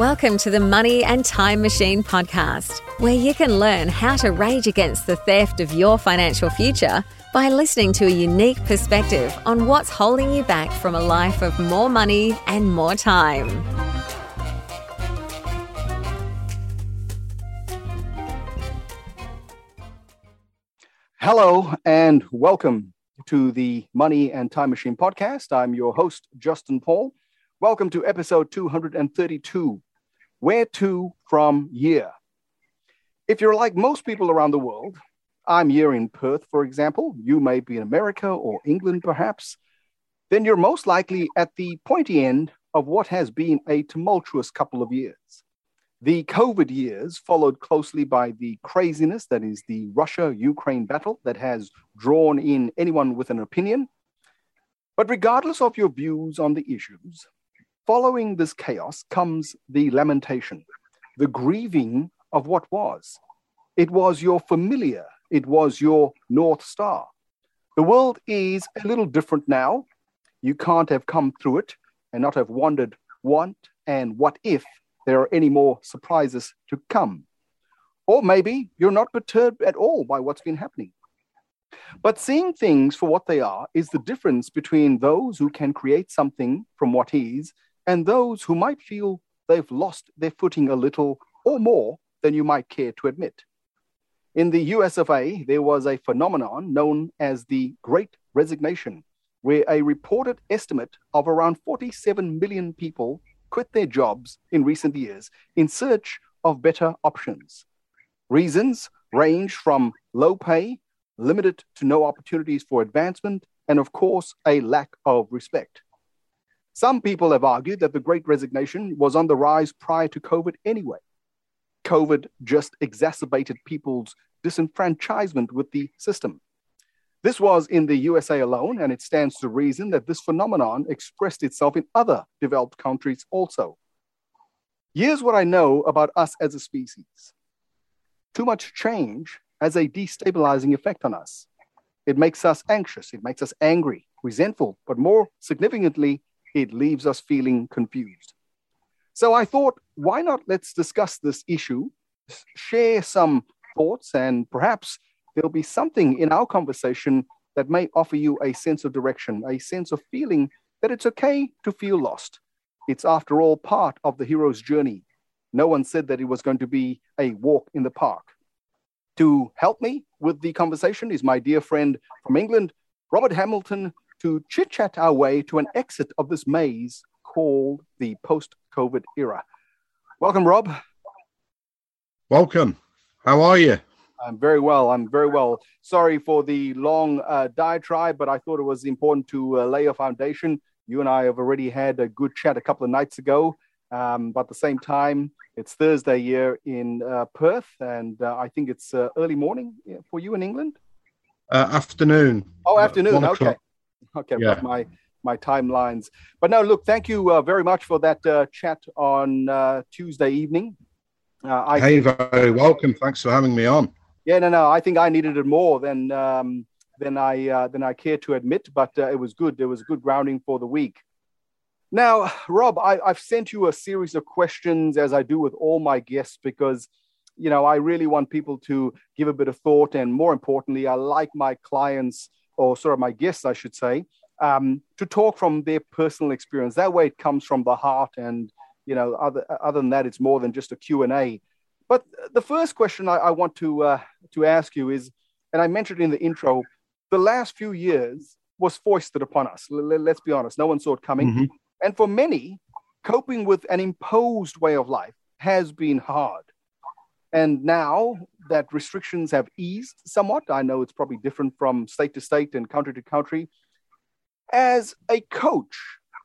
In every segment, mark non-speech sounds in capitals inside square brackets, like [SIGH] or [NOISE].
Welcome to the Money and Time Machine podcast, where you can learn how to rage against the theft of your financial future by listening to a unique perspective on what's holding you back from a life of more money and more time. Hello and welcome to the Money and Time Machine podcast. I'm your host, Justin Paul. Welcome to episode 232 Where to from Here. If you're like most people around the world, I'm here in Perth, for example, you may be in America or England perhaps, then you're most likely at the pointy end of what has been a tumultuous couple of years. The COVID years, followed closely by the craziness that is the Russia Ukraine battle that has drawn in anyone with an opinion. But regardless of your views on the issues, following this chaos comes the lamentation, the grieving of what was. It was your familiar, it was your North Star. The world is a little different now. You can't have come through it and not have wondered what and what if there are any more surprises to come. Or maybe you're not perturbed at all by what's been happening. But seeing things for what they are is the difference between those who can create something from what is and those who might feel they've lost their footing a little or more than you might care to admit. In the US of A, there was a phenomenon known as the Great Resignation, where a reported estimate of around 47 million people quit their jobs in recent years in search of better options. Reasons range from low pay, limited to no opportunities for advancement, and of course, a lack of respect. Some people have argued that the great resignation was on the rise prior to COVID anyway. COVID just exacerbated people's disenfranchisement with the system. This was in the USA alone, and it stands to reason that this phenomenon expressed itself in other developed countries also. Here's what I know about us as a species too much change has a destabilizing effect on us. It makes us anxious, it makes us angry, resentful, but more significantly, it leaves us feeling confused. So I thought, why not let's discuss this issue, share some thoughts, and perhaps there'll be something in our conversation that may offer you a sense of direction, a sense of feeling that it's okay to feel lost. It's, after all, part of the hero's journey. No one said that it was going to be a walk in the park. To help me with the conversation is my dear friend from England, Robert Hamilton, to chit chat our way to an exit of this maze called the post COVID era. Welcome, Rob. Welcome. How are you? I'm very well. I'm very well. Sorry for the long uh, diatribe, but I thought it was important to uh, lay a foundation. You and I have already had a good chat a couple of nights ago. Um, but at the same time, it's Thursday here in uh, Perth, and uh, I think it's uh, early morning for you in England. Uh, afternoon. Oh, afternoon. Okay. [LAUGHS] Okay. Yeah. My my timelines. But no, look. Thank you very much for that chat on uh, Tuesday evening. I hey, very welcome. Thanks for having me on. Yeah, no, no. I think I needed it more than um, than I uh, than I care to admit, but uh, it was good. There was good grounding for the week. Now, Rob, I, I've sent you a series of questions as I do with all my guests because you know I really want people to give a bit of thought, and more importantly, I like my clients or sort of my guests, I should say, um, to talk from their personal experience. That way, it comes from the heart, and you know, other other than that, it's more than just a Q and A. But the first question I, I want to uh, to ask you is, and I mentioned in the intro, the last few years was foisted upon us. L- let's be honest, no one saw it coming, mm-hmm. and for many, coping with an imposed way of life has been hard. And now that restrictions have eased somewhat, I know it's probably different from state to state and country to country. As a coach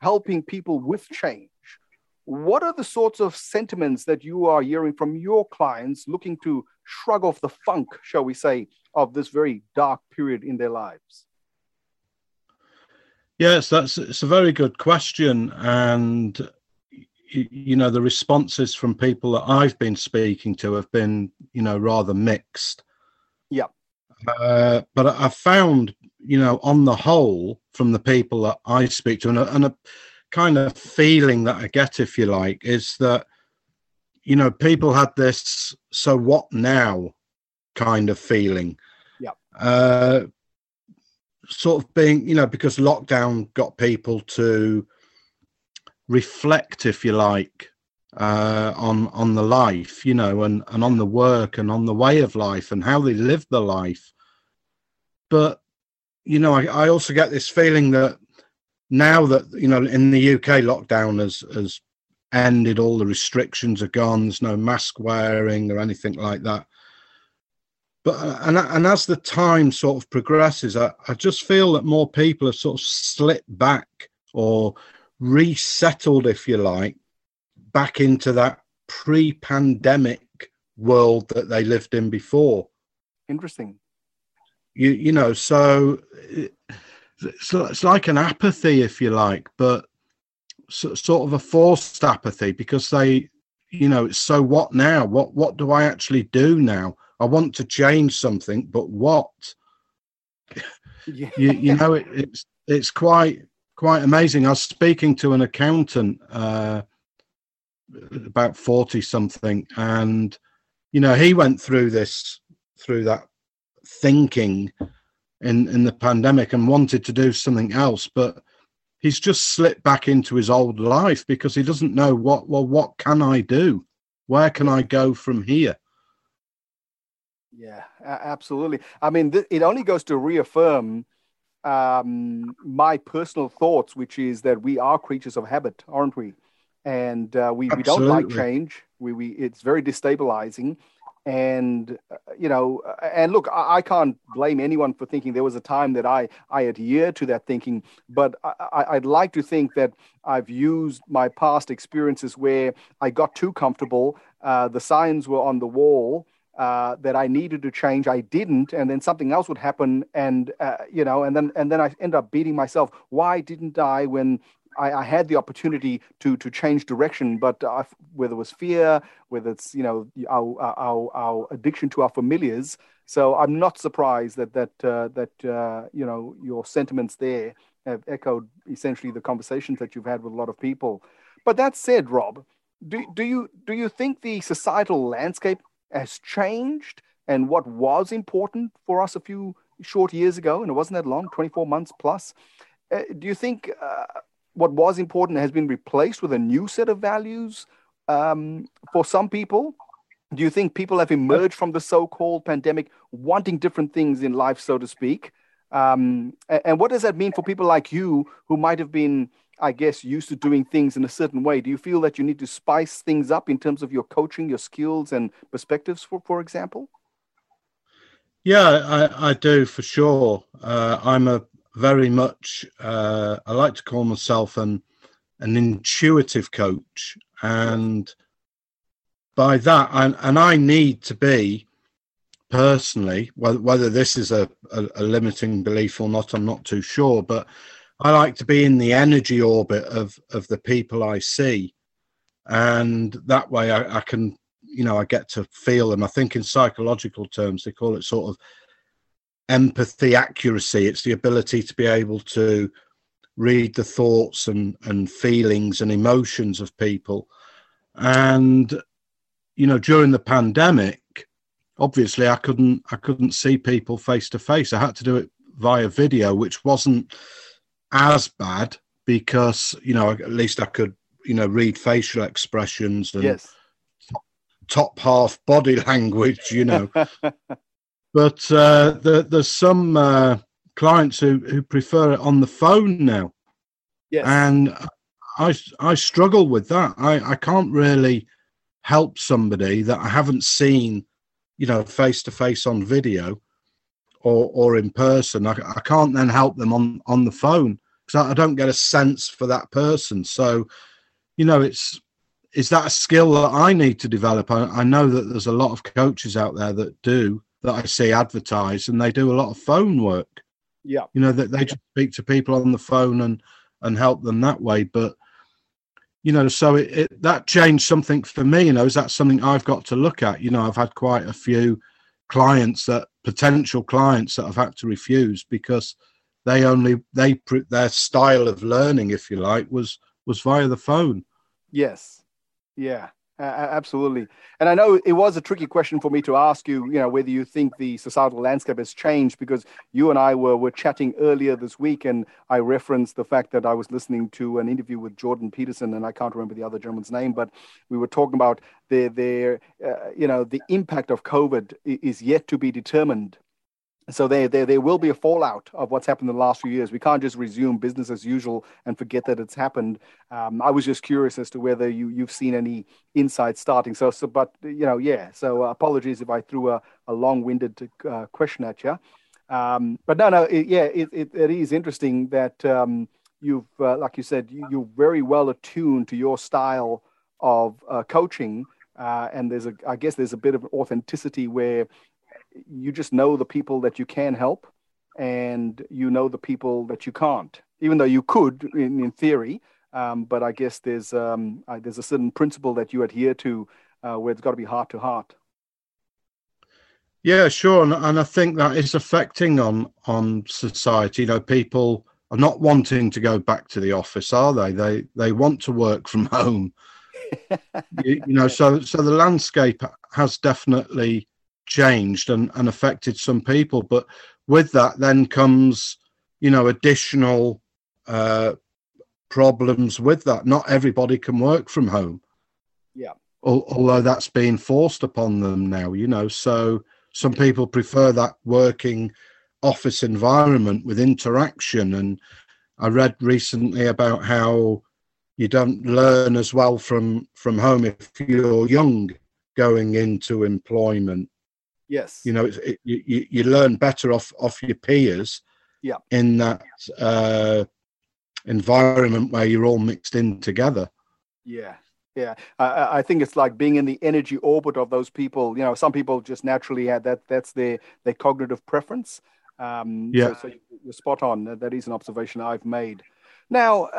helping people with change, what are the sorts of sentiments that you are hearing from your clients looking to shrug off the funk, shall we say, of this very dark period in their lives? Yes, that's it's a very good question, and you know the responses from people that I've been speaking to have been you know rather mixed. Yeah, uh, but I found you know on the whole from the people that I speak to, and a, and a kind of feeling that I get, if you like, is that you know, people had this so what now kind of feeling. Yeah. Uh, sort of being, you know, because lockdown got people to reflect, if you like, uh, on on the life, you know, and and on the work and on the way of life and how they live the life. But you know, I, I also get this feeling that now that you know in the UK lockdown has has ended, all the restrictions are gone. There's no mask wearing or anything like that. But and and as the time sort of progresses, I, I just feel that more people have sort of slipped back or resettled, if you like, back into that pre-pandemic world that they lived in before. Interesting. You you know, so it's, it's like an apathy, if you like, but sort of a forced apathy because they, you know, it's so what now? What what do I actually do now? I want to change something, but what? [LAUGHS] Yeah. you, you know, it, it's it's quite quite amazing. I was speaking to an accountant uh, about forty something, and you know, he went through this through that thinking in in the pandemic and wanted to do something else, but he's just slipped back into his old life because he doesn't know what well what can I do? Where can I go from here? Yeah, absolutely. I mean, th- it only goes to reaffirm um, my personal thoughts, which is that we are creatures of habit, aren't we? And uh, we, we don't like change. We, we it's very destabilizing. And uh, you know, and look, I, I, can't blame anyone for thinking there was a time that I I adhered to that thinking, but I, I'd like to think that I've used my past experiences where I got too comfortable. Uh, the signs were on the wall, uh, that I needed to change. I didn't, and then something else would happen, and uh, you know, and then and then I end up beating myself. Why didn't I when I, I had the opportunity to to change direction? But uh, whether it was fear, whether it's you know our, our our addiction to our familiars. So I'm not surprised that that uh, that uh, you know your sentiments there have echoed essentially the conversations that you've had with a lot of people. But that said, Rob, do, do you do you think the societal landscape has changed and what was important for us a few short years ago, and it wasn't that long 24 months plus. Uh, do you think uh, what was important has been replaced with a new set of values um, for some people? Do you think people have emerged from the so called pandemic wanting different things in life, so to speak? Um, and what does that mean for people like you who might have been I guess, used to doing things in a certain way. Do you feel that you need to spice things up in terms of your coaching, your skills, and perspectives, for, for example? Yeah, I, I do for sure. Uh, I'm a very much, uh, I like to call myself an, an intuitive coach. And by that, and, and I need to be personally, whether, whether this is a, a, a limiting belief or not, I'm not too sure, but I like to be in the energy orbit of of the people I see, and that way I, I can, you know, I get to feel them. I think in psychological terms they call it sort of empathy accuracy. It's the ability to be able to read the thoughts and and feelings and emotions of people, and you know, during the pandemic, obviously I couldn't I couldn't see people face to face. I had to do it via video, which wasn't as bad because you know at least I could you know read facial expressions and yes. top half body [LAUGHS] language, you know. but uh, the, there's some uh, clients who, who prefer it on the phone now. Yes. And I I struggle with that. I, I can't really help somebody that I haven't seen, you know, face to face on video or or in person. I, I can't then help them on on the phone because I, I don't get a sense for that person. So, you know, it's is that a skill that I need to develop? I, I, know that there's a lot of coaches out there that do that I see advertised, and they do a lot of phone work. Yeah, you know that they just speak to people on the phone and and help them that way. But you know, so it, it that changed something for me. You know, is that something I've got to look at? You know, I've had quite a few clients that potential clients that I've had to refuse because they only they their style of learning, if you like, was was via the phone. Yes, yeah, Uh, absolutely. And I know it was a tricky question for me to ask you, you know, whether you think the societal landscape has changed because you and I were, were chatting earlier this week and I referenced the fact that I was listening to an interview with Jordan Peterson and I can't remember the other gentleman's name, but we were talking about their, their uh, you know, the impact of COVID is yet to be determined so there, there, there will be a fallout of what's happened in the last few years. We can't just resume business as usual and forget that it's happened. Um, I was just curious as to whether you, you've seen any insights starting. So, so, but you know, yeah. So uh, apologies if I threw a, a long-winded uh, question at you. Um, but no, no, it, yeah, it, it, it is interesting that um, you've, uh, like you said, you, are very well attuned to your style of uh, coaching. Uh, and there's a, I guess there's a bit of authenticity where you just know the people that you can help and you know the people that you can't even though you could in, in theory. Um, but i guess there's um, uh, there's a certain principle that you adhere to uh, where it's got to be heart to heart. Yeah sure. And, and i think that is affecting on on society. You know people are not wanting to go back to the office are they? They they want to work from home. [LAUGHS] You, you know so so the landscape has definitely changed and, and affected some people. But with that, then comes, you know, additional uh, problems with that. Not everybody can work from home. Yeah. Although that's being forced upon them now, you know. So some people prefer that working office environment with interaction. And I read recently about how you don't learn as well from from home if you're young going into employment Yes. You know, it, you, you learn better off, off your peers yeah. in that uh, environment where you're all mixed in together. Yeah. Yeah, I, I, think it's like being in the energy orbit of those people. You know, some people just naturally have that. That's their their cognitive preference. Um, yeah, so, so you're spot on. That is an observation I've made. Now,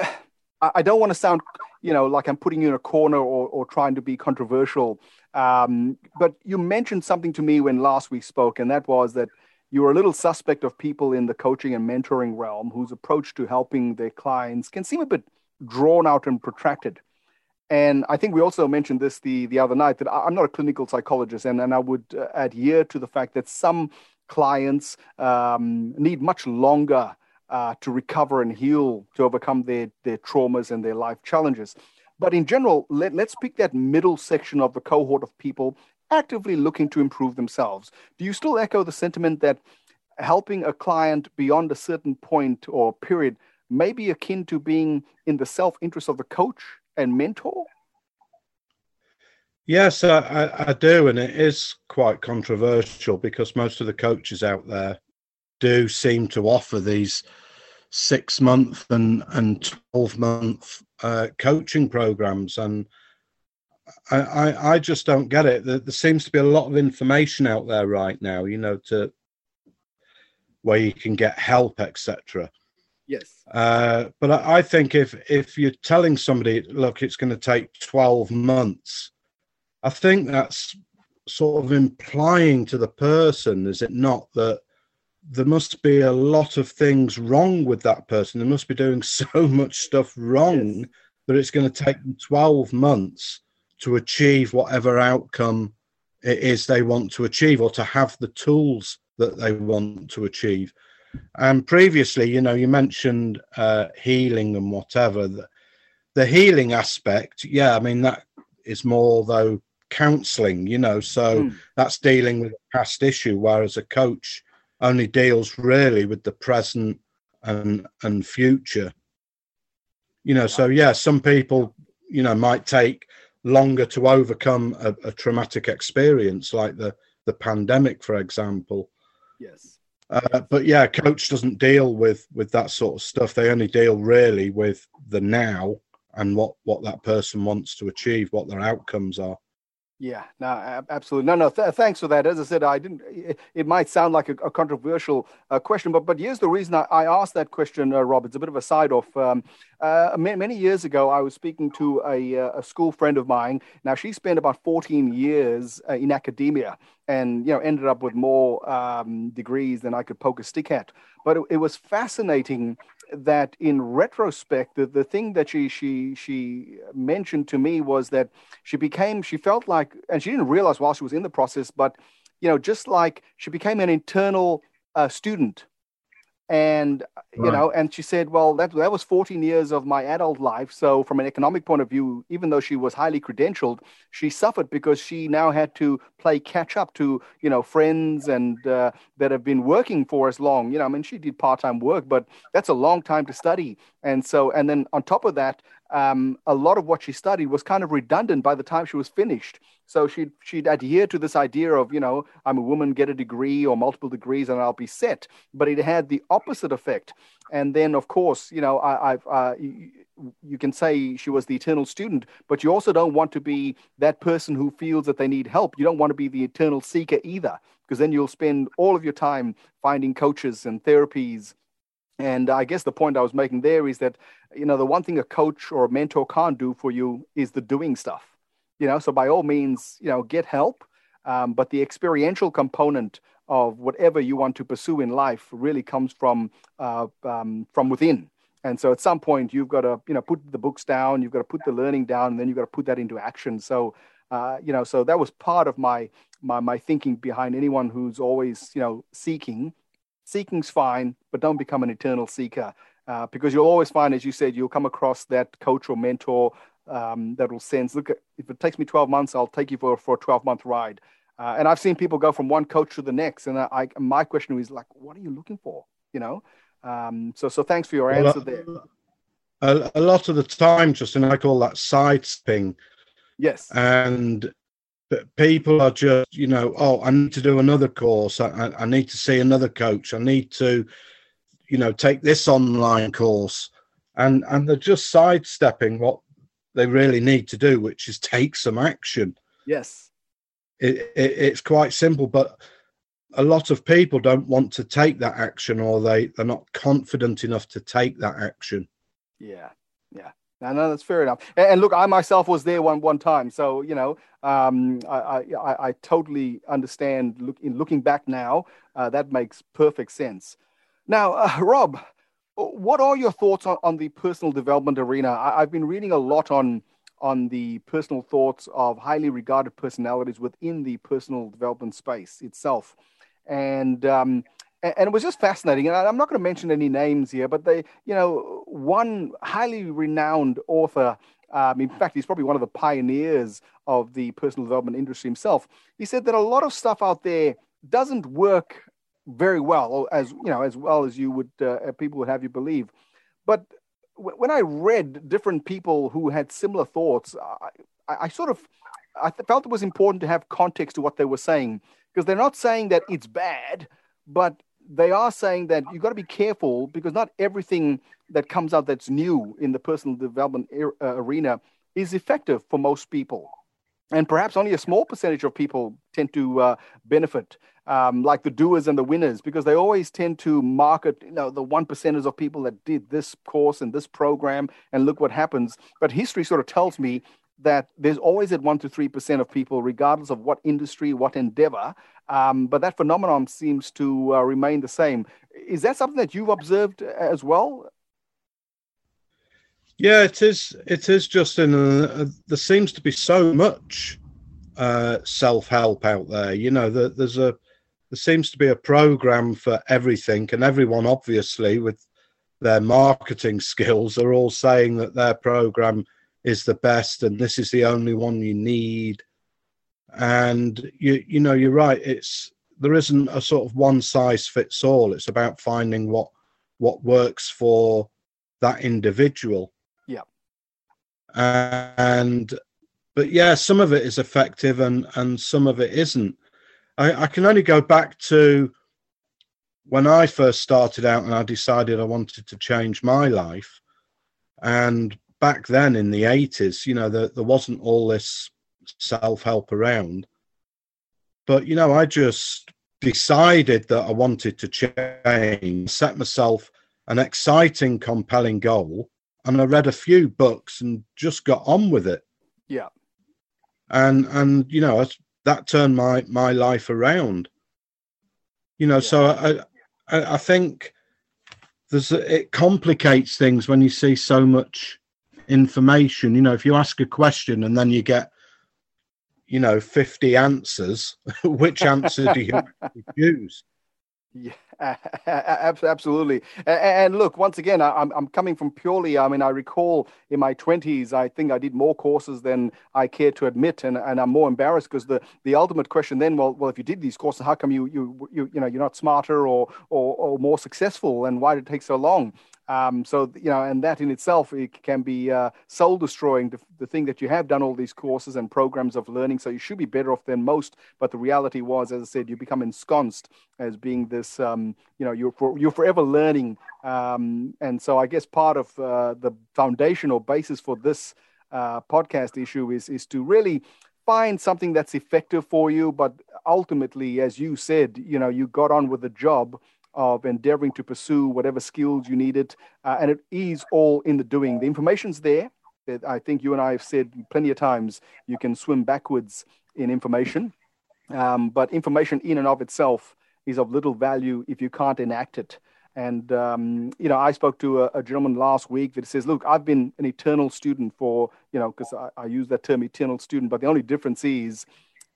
[SIGHS] I don't want to sound, you know, like I'm putting you in a corner or, or trying to be controversial. Um, but you mentioned something to me when last we spoke, and that was that you were a little suspect of people in the coaching and mentoring realm whose approach to helping their clients can seem a bit drawn out and protracted. And I think we also mentioned this the, the other night that I'm not a clinical psychologist, and, and I would uh, adhere to the fact that some clients um, need much longer uh, to recover and heal to overcome their, their traumas and their life challenges. But in general, let, let's pick that middle section of the cohort of people actively looking to improve themselves. Do you still echo the sentiment that helping a client beyond a certain point or period may be akin to being in the self interest of the coach and mentor? Yes, I, I, do. And it is quite controversial because most of the coaches out there do seem to offer these six month and, and 12 month uh, coaching programs, and I, I, I just don't get it. There, there, seems to be a lot of information out there right now, you know, to where you can get help, etc. Yes. Uh, but I, I think if if you're telling somebody, look, it's going to take twelve months, I think that's sort of implying to the person, is it not, that there must be a lot of things wrong with that person. They must be doing [LAUGHS] so much stuff wrong yes. that it's going to take them 12 months to achieve whatever outcome it is they want to achieve or to have the tools that they want to achieve. And previously, you know, you mentioned uh, healing and whatever. The, the healing aspect, yeah, I mean, that is more, though, counseling, you know, so mm. that's dealing with a past issue, whereas a coach only deals really with the present and and future. You know so yeah some people you know might take longer to overcome a, a traumatic experience like the the pandemic for example. Yes. Uh, but yeah coach doesn't deal with with that sort of stuff. They only deal really with the now and what what that person wants to achieve what their outcomes are yeah, no, absolutely. No, no. Th- thanks for that. As I said, I didn't. It, it might sound like a, a controversial uh, question, but but here's the reason I, I asked that question, uh, Rob. It's a bit of a side off. Um, uh, many, many, years ago, I was speaking to a, uh, a, school friend of mine. Now she spent about 14 years uh, in academia, and you know ended up with more um, degrees than I could poke a stick at. But it, it was fascinating that in retrospect, the, the thing that she she she mentioned to me was that she became she felt like, and she didn't realize while she was in the process, but you know, just like she became an internal uh, student and you right. know and she said well that that was 14 years of my adult life so from an economic point of view even though she was highly credentialed she suffered because she now had to play catch up to you know friends and uh, that have been working for as long you know i mean she did part-time work but that's a long time to study and so and then on top of that um, a lot of what she studied was kind of redundant by the time she was finished. So she'd, she'd adhere to this idea of, you know, I'm a woman, get a degree or multiple degrees and I'll be set. But it had the opposite effect. And then, of course, you know, I, have uh, you, you can say she was the eternal student, but you also don't want to be that person who feels that they need help. You don't want to be the eternal seeker either, because then you'll spend all of your time finding coaches and therapies and I guess the point I was making there is that, you know, the one thing a coach or a mentor can't do for you is the doing stuff. You know, so by all means, you know, get help. Um, but the experiential component of whatever you want to pursue in life really comes from uh, um, from within. And so at some point you've got to, you know, put the books down, you've got to put the learning down, and then you've got to put that into action. So, uh, you know, so that was part of my my my thinking behind anyone who's always, you know, seeking seeking's fine, but don't become an eternal seeker uh, because you'll always find, as you said, you'll come across that coach or mentor um, that will sense, look, if it takes me 12 months, I'll take you for, for a 12 month ride. Uh, and I've seen people go from one coach to the next. And I, I my question is like, what are you looking for? You know? Um, so, so thanks for your well, answer there. A, a, lot of the time, Justin, I call that sidestepping. Yes. And but people are just you know oh i need to do another course I, I, need to see another coach i need to you know take this online course and and they're just sidestepping what they really need to do which is take some action yes it, it, it's quite simple but a lot of people don't want to take that action or they they're not confident enough to take that action yeah yeah no, no, that's fair enough. And, and, look, I myself was there one one time, so you know, um, I, I, I totally understand. Look, in looking back now, uh, that makes perfect sense. Now, uh, Rob, what are your thoughts on, on the personal development arena? I, have been reading a lot on on the personal thoughts of highly regarded personalities within the personal development space itself, and um, and it was just fascinating. And I'm not going to mention any names here, but they, you know, one highly renowned author. Um, in fact, he's probably one of the pioneers of the personal development industry himself. He said that a lot of stuff out there doesn't work very well, as you know, as well as you would uh, people would have you believe. But w- when I read different people who had similar thoughts, I, I sort of I felt it was important to have context to what they were saying because they're not saying that it's bad, but they are saying that you've got to be careful because not everything that comes out that's new in the personal development er- uh, arena is effective for most people. And perhaps only a small percentage of people tend to uh, benefit, um, like the doers and the winners, because they always tend to market, you know, the one percenters of people that did this course and this program, and look what happens. But history sort of tells me that there's always at one to three percent of people, regardless of what industry, what endeavor, um, but that phenomenon seems to uh, remain the same. Is that something that you've observed as well? Yeah, it is. It is, Justin. Uh, there seems to be so much uh, self-help out there. You know, the, there's a there seems to be a program for everything, and everyone, obviously, with their marketing [LAUGHS] skills, are all saying that their program is the best and this is the only one you need and you you know you're right it's there isn't a sort of one size fits all it's about finding what what works for that individual and but yeah some of it is effective and and some of it isn't i i can only go back to when i first started out and i decided i wanted to change my life and back then in the 80s, you know, there, there wasn't all this self help around. But, you know, I just decided that I wanted to change, set myself an exciting, compelling goal. And I read a few books and just got on with it. Yeah. And, and, you know, that turned my, my life around. You know, yeah. so I, I, I think there's it complicates things when you see so much information. You know, if you ask a question and then you get, you know, 50 answers, [LAUGHS] which answer do you [LAUGHS] choose? Yeah, [LAUGHS] absolutely. And look, once again, I'm I'm coming from purely. I mean, I recall in my 20s, I think I did more courses than I care to admit, and, and I'm more embarrassed because the, the ultimate question then, well, well, if you did these courses, how come you you you you know you're not smarter or or, or more successful, and why did it take so long? Um, so you know, and that in itself it can be uh, soul destroying. The, the thing that you have done all these courses and programs of learning, so you should be better off than most. But the reality was, as I said, you become ensconced as being this. Um, you know, you're for, you're forever learning, um, and so I guess part of uh, the foundational basis for this uh, podcast issue is is to really find something that's effective for you but ultimately as you said you know you got on with the job of endeavoring to pursue whatever skills you needed. Uh, and it is all in the doing. The information's there. I think you and I have said plenty of times you can swim backwards in information. Um, but information in and of itself is of little value if you can't enact it. And, um, you know, I spoke to a, a, gentleman last week that says, look, I've been an eternal student for, you know, because I, I use that term eternal student, but the only difference is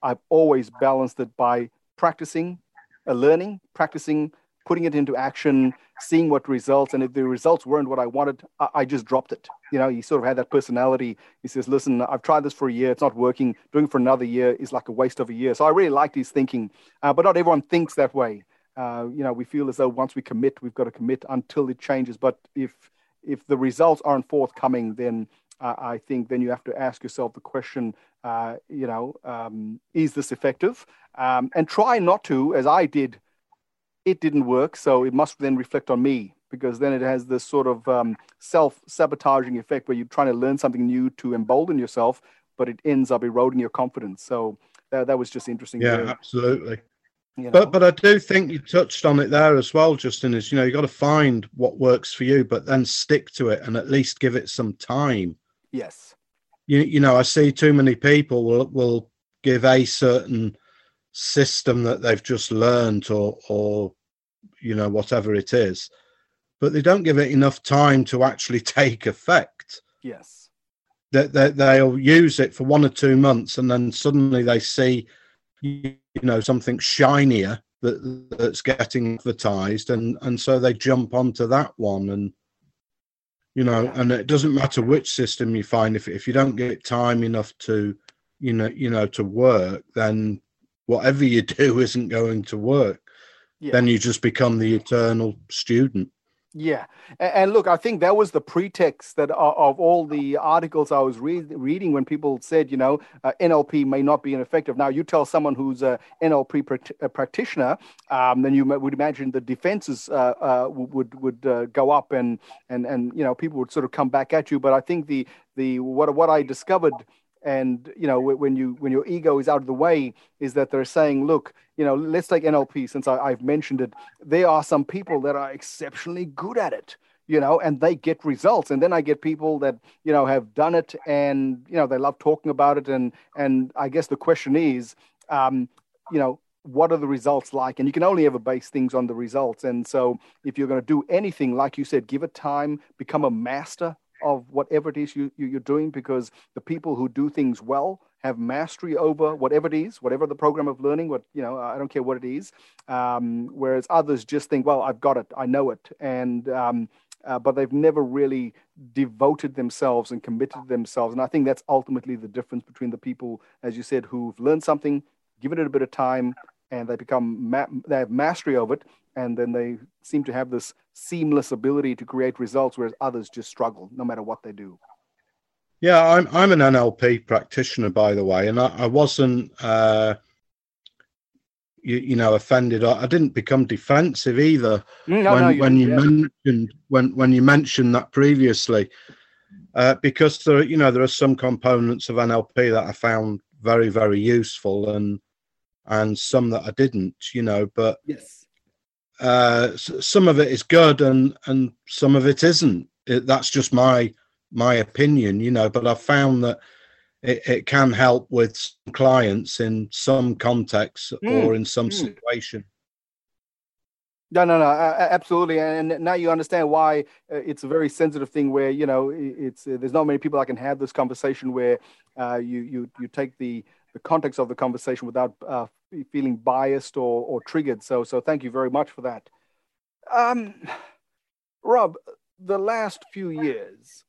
I've always balanced it by practicing, uh, learning, practicing, putting it into action, seeing what results. And if the results weren't what I wanted, I, I, just dropped it. You know, he sort of had that personality. He says, listen, I've tried this for a year. It's not working. Doing for another year is like a waste of a year. So I really liked his thinking, uh, but not everyone thinks that way. Uh, you know, we feel as though once we commit, we've got to commit until it changes. But if if the results aren't forthcoming, then uh, I think then you have to ask yourself the question, uh, you know, um, is this effective? Um, and try not to, as I did it didn't work, so it must then reflect on me because then it has this sort of um, self-sabotaging effect where you're trying to learn something new to embolden yourself, but it ends up eroding your confidence. So that, that was just interesting. Yeah, absolutely. You know? But but I do think you touched on it there as well, Justin. Is you know you got to find what works for you, but then stick to it and at least give it some time. Yes. You you know I see too many people will will give a certain system that they've just learned or or you know whatever it is but they don't give it enough time to actually [LAUGHS] take effect yes that they, they, will use it for one or two months and then suddenly they see you know something shinier that that's getting advertised and and so they jump onto that one and you know yeah. and it doesn't matter which system you find if if you don't get time enough to you know you know to work then whatever you do [LAUGHS] isn't going to work, yeah. then you just become the eternal student. Yeah, and look, I think that was the pretext that of all the articles I was re- reading when people said, you know, uh, NLP may not be ineffective. Now, you tell someone who's a NLP a practitioner, um, then you would imagine the defenses uh, uh, would would uh, go up, and and and you know, people would sort of come back at you. But I think the the what what I discovered and you know when you when your ego is out of the way is that they're saying look you know let's take nlp since I, have mentioned it. There are some people that are exceptionally good at it you know and they get results. And then i get people that you know have done it and you know they love talking about it. And and i guess the question is um, you know what are the results like? And you can only ever base things on the results. And so if you're going to do anything like you said give it time become a master of whatever it is you, you, are doing because the people who do things well have mastery over whatever it is, whatever the program of learning, what, you know, I don't care what it is. Um, whereas others just think, well, I've got it, I know it. And, um, uh, but they've never really devoted themselves and committed themselves. And I think that's ultimately the difference between the people, as you said, who've learned something, given it a bit of time, and they become ma- they have mastery of it, and then they seem to have this seamless ability to create results, whereas others just struggle no matter what they do. Yeah, I'm I'm an NLP practitioner, by the way, and I, I wasn't, uh, you, you know, offended. I, I, didn't become defensive either mm, no, when no, you when you yeah. mentioned when when you mentioned that previously, uh, because there you know there are some components of NLP that I found very very useful and and some that I didn't, you know, but yes uh, some of it is good and and some of it isn't. It, that's just my my opinion, you know. But I've found that it, it can help with clients in some contexts mm. or in some mm. situation. No, no, no, absolutely, and now you understand why uh, it's a very sensitive thing. Where you know it's uh, there's not many people I can have this conversation where uh, you you you take the the context of the conversation without uh, feeling biased or or triggered. So so thank you very much for that. Um, Rob, the last few years,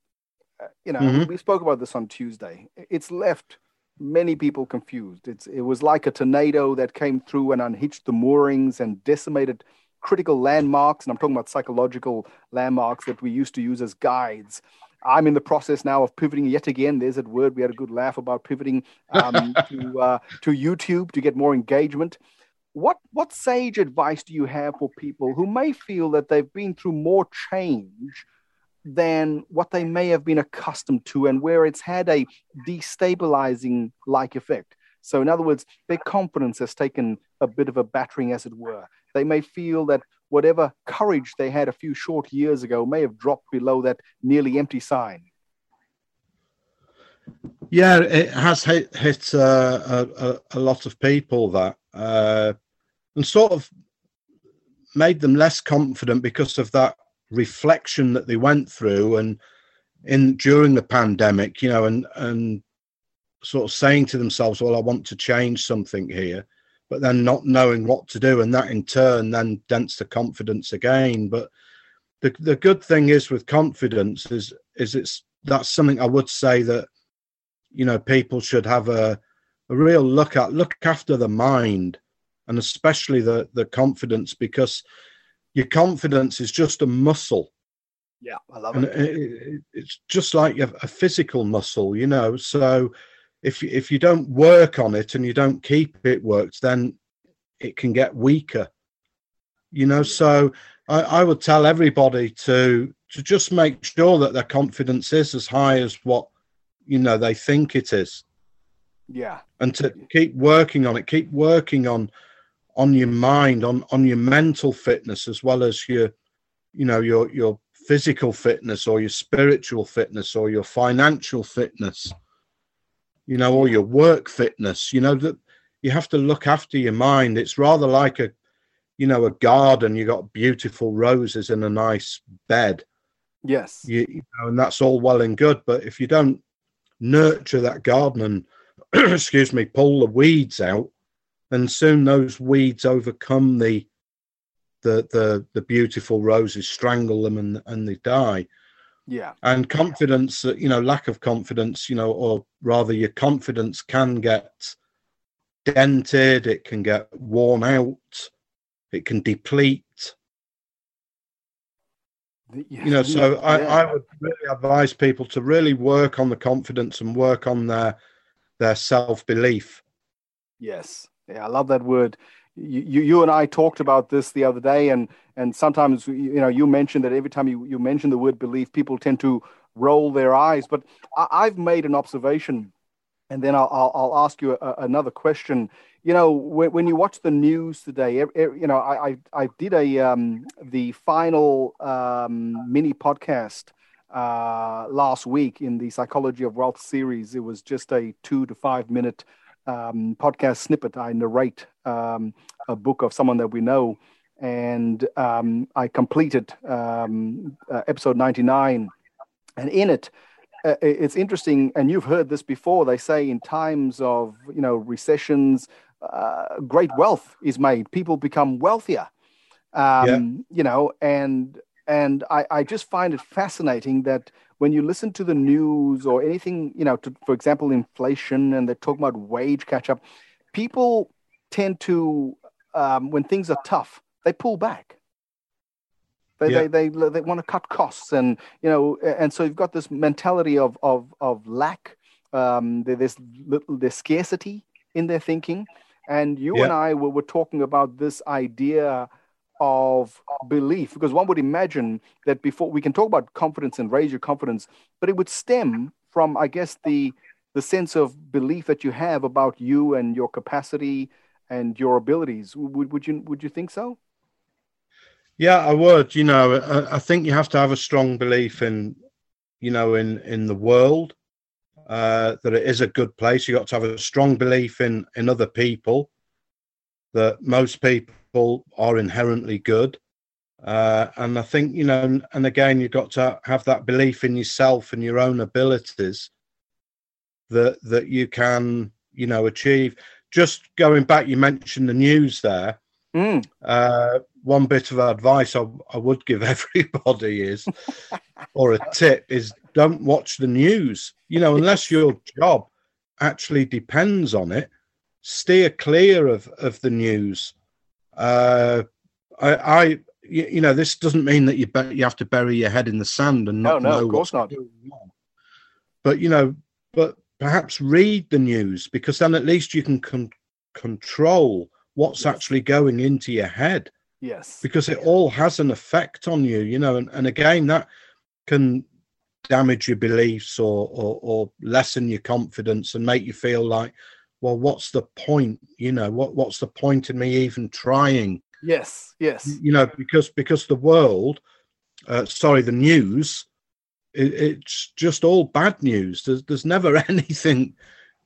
uh, you know, mm-hmm. we spoke about this on Tuesday. It's left many people confused. It's it was like a tornado that came through and unhitched the moorings and decimated critical landmarks, and I'm talking about psychological landmarks that we used to use as guides. I'm in the process now of pivoting yet again. There's that word. We had a good laugh about pivoting um, [LAUGHS] to uh, to YouTube to get more engagement. What what sage advice do you have for people who may feel that they've been through more change than what they may have been accustomed to, and where it's had a destabilizing like effect? So, in other words, their confidence has taken a bit of a battering, as it were. They may feel that whatever courage they had a few short years ago may have dropped below that nearly empty sign. Yeah, it has hit, hit uh, a, a, lot of people that, uh, and sort of made them less confident because of that reflection that they went through and in during the pandemic, you know, and and sort of saying to themselves, "Well, I want to change something here," but then not knowing what to do, and that in turn then dents the confidence again. But the the good thing is with confidence is is it's that's something I would say that you know people should have a a real look at look after the mind and especially the the confidence because your confidence is just a muscle yeah i love and it. it it's just like a, a physical muscle you know so if if you don't work on it and you don't keep it worked, then it can get weaker. You know, so I, I would tell everybody to to just make sure that their confidence is as high as what you know they think it is. Yeah. And to keep working on it, keep working on on your mind, on on your mental fitness as well as your you know your your physical fitness or your spiritual fitness or your financial fitness you know, or your work fitness, you know, that you have to look after your mind. It's rather like a, you know, a garden. You got beautiful roses in a nice bed. Yes. You, you know, and that's all well and good. But if you don't nurture that garden and, [CLEARS THROAT] excuse me, pull the weeds out, then soon those weeds overcome the, the, the, the beautiful roses, strangle them, and, and they die. Yeah. And confidence, uh, you know, lack of confidence, you know, or rather your confidence can get dented, it can get worn out, it can deplete. You know, so I, I would really advise people to really work on the confidence and work on their their self belief. Yes, yeah, I love that word you, you and I talked about this the other day, and and sometimes you know you mentioned that every time you, you mention the word belief, people tend to roll their eyes. But I, have made an observation, and then I'll I'll, I'll ask you a, another question. You know, when, when you watch the news today, you know I I, I did a um, the final um, mini podcast uh, last week in the Psychology of Wealth series. It was just a two to five minute um, podcast snippet. I narrate um, a book of someone that we know, and um, I completed um, uh, episode 99. And in it, uh, it's interesting, and you've heard this before. They say in times of you know recessions, uh, great wealth is made. People become wealthier. Um, yeah. You know, and and I, I just find it fascinating that when you listen to the news or anything, you know, to, for example, inflation and they're talking about wage catch up, people tend to, um, when things are tough, they pull back. They, yeah. they, they, they want to cut costs and, you know, and so you've got this mentality of, of, of lack. Um, there's, there's scarcity in their thinking. And you yeah. and I were, were talking about this idea of belief because one would imagine that before we can talk about confidence and raise your confidence but it would stem from i guess the the sense of belief that you have about you and your capacity and your abilities. Would, would you would you think so? Yeah i would. You know I, I think you have to have a strong belief in you know in in the world uh, that it is a good place. You got to have a strong belief in in other people that most people people are inherently good. Uh, and I think, you know, and again, you've got to have that belief in yourself and your own abilities that that you can, you know, achieve. Just going back, you mentioned the news there. Mm. Uh, one bit of advice I, I would give [LAUGHS] everybody is, or a tip is, don't watch the news. You know, unless your job actually depends on it, steer clear of of the news. Uh, I, I you, know, this doesn't mean that you be- you have to bury your head in the sand and not no, no, know of course not. But you know, but perhaps read the news because then at least you can con- control what's Yes. actually going into your head Yes. because it all has an effect on you, you know, and, and again that can damage your beliefs or, or or lessen your confidence and make you feel like, well, what's the point? You know, what what's the point in me even trying? Yes. Yes. You know, because because the world, uh, sorry, the news, it, it's just all bad news. There's there's never [LAUGHS] anything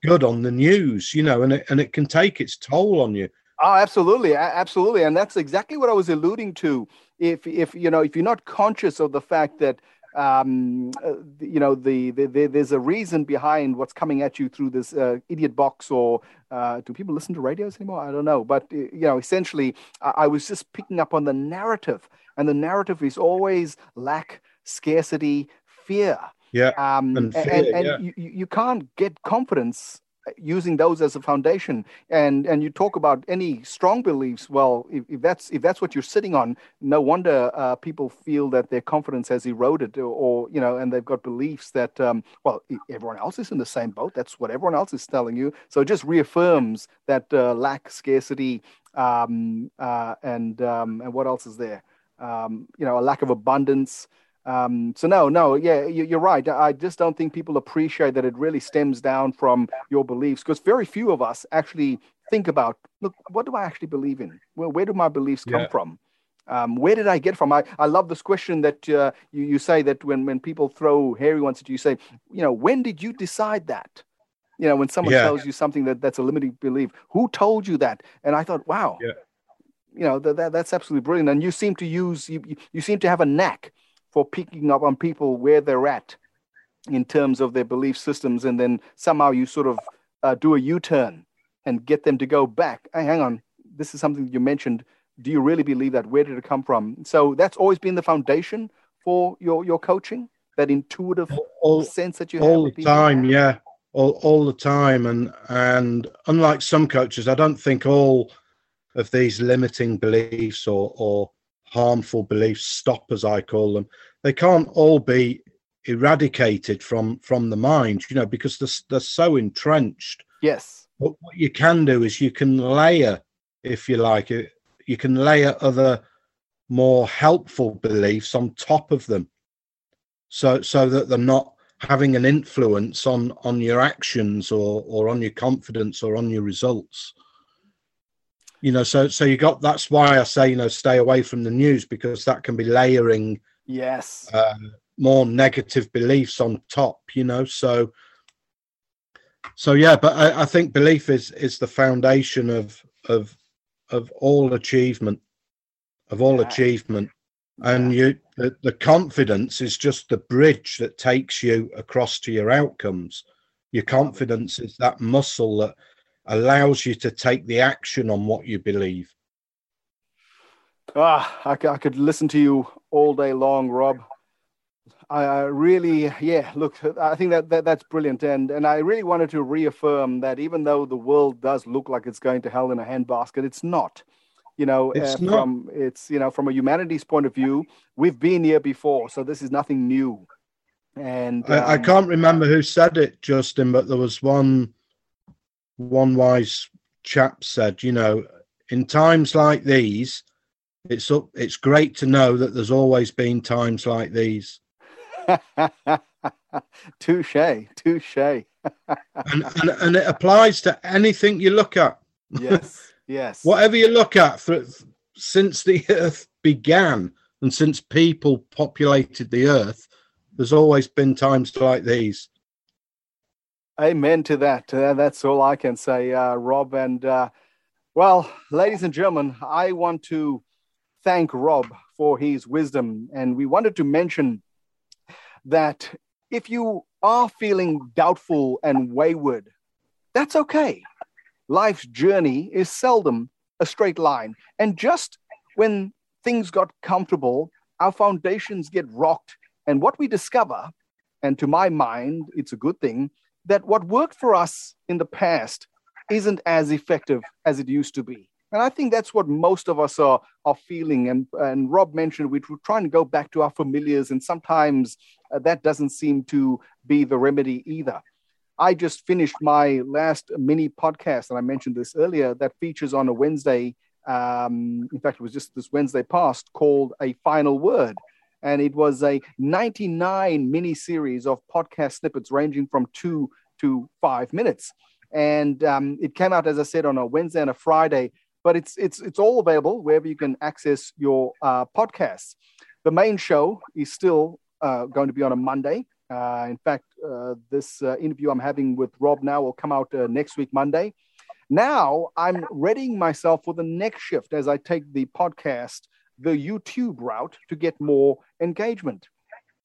good on the news, you know, and it and it can take its toll on you. Oh, absolutely, absolutely, and that's exactly what I was alluding to. If if you know if you're not conscious of the fact that um, uh, you know the, the, the there's a reason behind what's coming at you through this uh, idiot box, or uh, do people listen to radios anymore? I don't know, but uh, you know, essentially, I, I was just picking up on the narrative, and the narrative is always lack, scarcity, fear. Yeah. Um, And fear, and, and yeah. you, you you can't get confidence using those as a foundation. And and you talk about any strong beliefs well if, if that's if that's what you're sitting on no wonder uh, people feel that their confidence has eroded or, or you know and they've got beliefs that um, well everyone else is in the same boat. That's what everyone else is telling you. So it just reaffirms that uh, lack scarcity um, uh, and um, and what else is there? Um, you know a lack of abundance um, so no, no, yeah, you, you're right. I just don't think people appreciate that it really stems down from your beliefs because very few of us actually think about, look, what do I actually believe in? Well, where do my beliefs come Yeah. from? Um, where did I get from? I, I love this question that uh, you, you say that when, when people throw hairy ones at you, you say, you know, when did you decide that? You know, when someone Yeah. tells you something that that's a limiting belief, who told you that? And I thought, wow, Yeah. you know, that, that that's absolutely brilliant. And you seem to use, you- you seem to have a knack for picking up on people where they're at in terms of their belief systems, and then somehow you sort of uh, do a U-turn and get them to go back. Hey, hang on, this is something you mentioned. Do you really believe that? Where did it come from? So that's always been the foundation for your your coaching. That intuitive All, sense that you have all with the time yeah all, all the time and and unlike some coaches i don't think all of these limiting beliefs or or harmful beliefs stop as i call them. They can't all be eradicated from from the mind you know because they're, they're so entrenched. Yes. but what you can do is you can layer if you like it you can layer other more helpful beliefs on top of them. So so that they're not having an influence on on your actions or or on your confidence or on your results you know so so you got that's why i say you know stay away from the news because that can be layering Yes. uh, more negative beliefs on top you know so so yeah but I, I think belief is is the foundation of of of all achievement of all Yeah. achievement and you the, the confidence is just the bridge that takes you across to your outcomes your confidence is that muscle that allows you to take the action on what you believe Ah, I, I could listen to you all day long, Rob. I, I really, yeah. Look, I think that, that that's brilliant, and and I really wanted to reaffirm that even though the world does look like it's going to hell in a handbasket, it's not. You know, It's uh, not. from it's you know from a humanities point of view, we've been here before, so this is nothing new. And I, I um, can't remember who said it, Justin, but there was one one wise chap said, you know, in times like these, it's up, it's great to know that there's always been times like these. [LAUGHS] touche, touche. And, and, and it applies to anything you look at. Yes, [LAUGHS] yes. Whatever you look at th- since the earth began and since people populated the earth, there's always been times like these. Amen to that. Uh, that's all I can say, uh, Rob. And uh, well, ladies and gentlemen, I want to thank Rob for his wisdom. And we wanted to mention that if you are feeling doubtful and wayward, that's okay. Life's journey is seldom a straight line. And just when things got comfortable, our foundations get rocked. And what we discover, and to my mind, it's a good thing, that what worked for us in the past isn't as effective as it used to be. And I think that's what most of us are, are feeling. And, and Rob mentioned we we're trying to go back to our familiars, and sometimes uh, that doesn't seem to be the remedy either. I just finished my last mini podcast, and I mentioned this earlier, that features on a Wednesday. Um, in fact, it was just this Wednesday past called A Final Word. And it was a 99 mini series of podcast snippets ranging from two to five minutes. And um, it came out, as I said, on a Wednesday and a Friday but it's it's it's all available wherever you can access your uh, podcasts. The main show is still uh, going to be on a Monday. Uh, in fact, uh, this uh, interview I'm having with Rob now will come out uh, next week, Monday. Now I'm readying myself for the next shift as I take the podcast, the YouTube route, to get more engagement.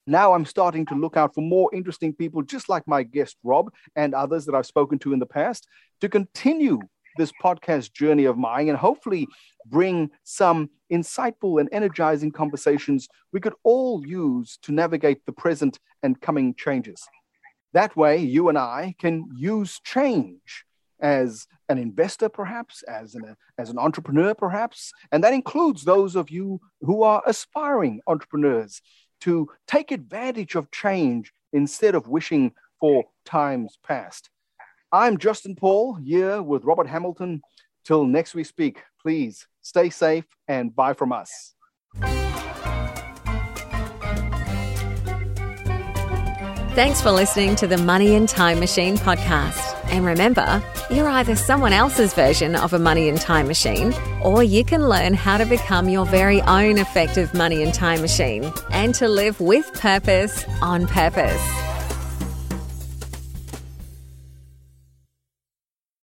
Now I'm starting to look out for more interesting people, just like my guest Rob and others that I've spoken to in the past, to continue this podcast journey of mine and hopefully bring some insightful and energizing conversations we could all use to navigate the present and coming changes. That way, you and I can use change as an investor, perhaps, as an, as an entrepreneur, perhaps, and that includes those of you who are aspiring entrepreneurs to take advantage of change instead of wishing for times past. I'm Justin Paul here with Robert Hamilton. Till next we speak, please stay safe and bye from us. Thanks for listening to the Money and Time Machine podcast. And remember, you're either someone else's version of a money and time machine, or you can learn how to become your very own effective money and time machine and to live with purpose on purpose.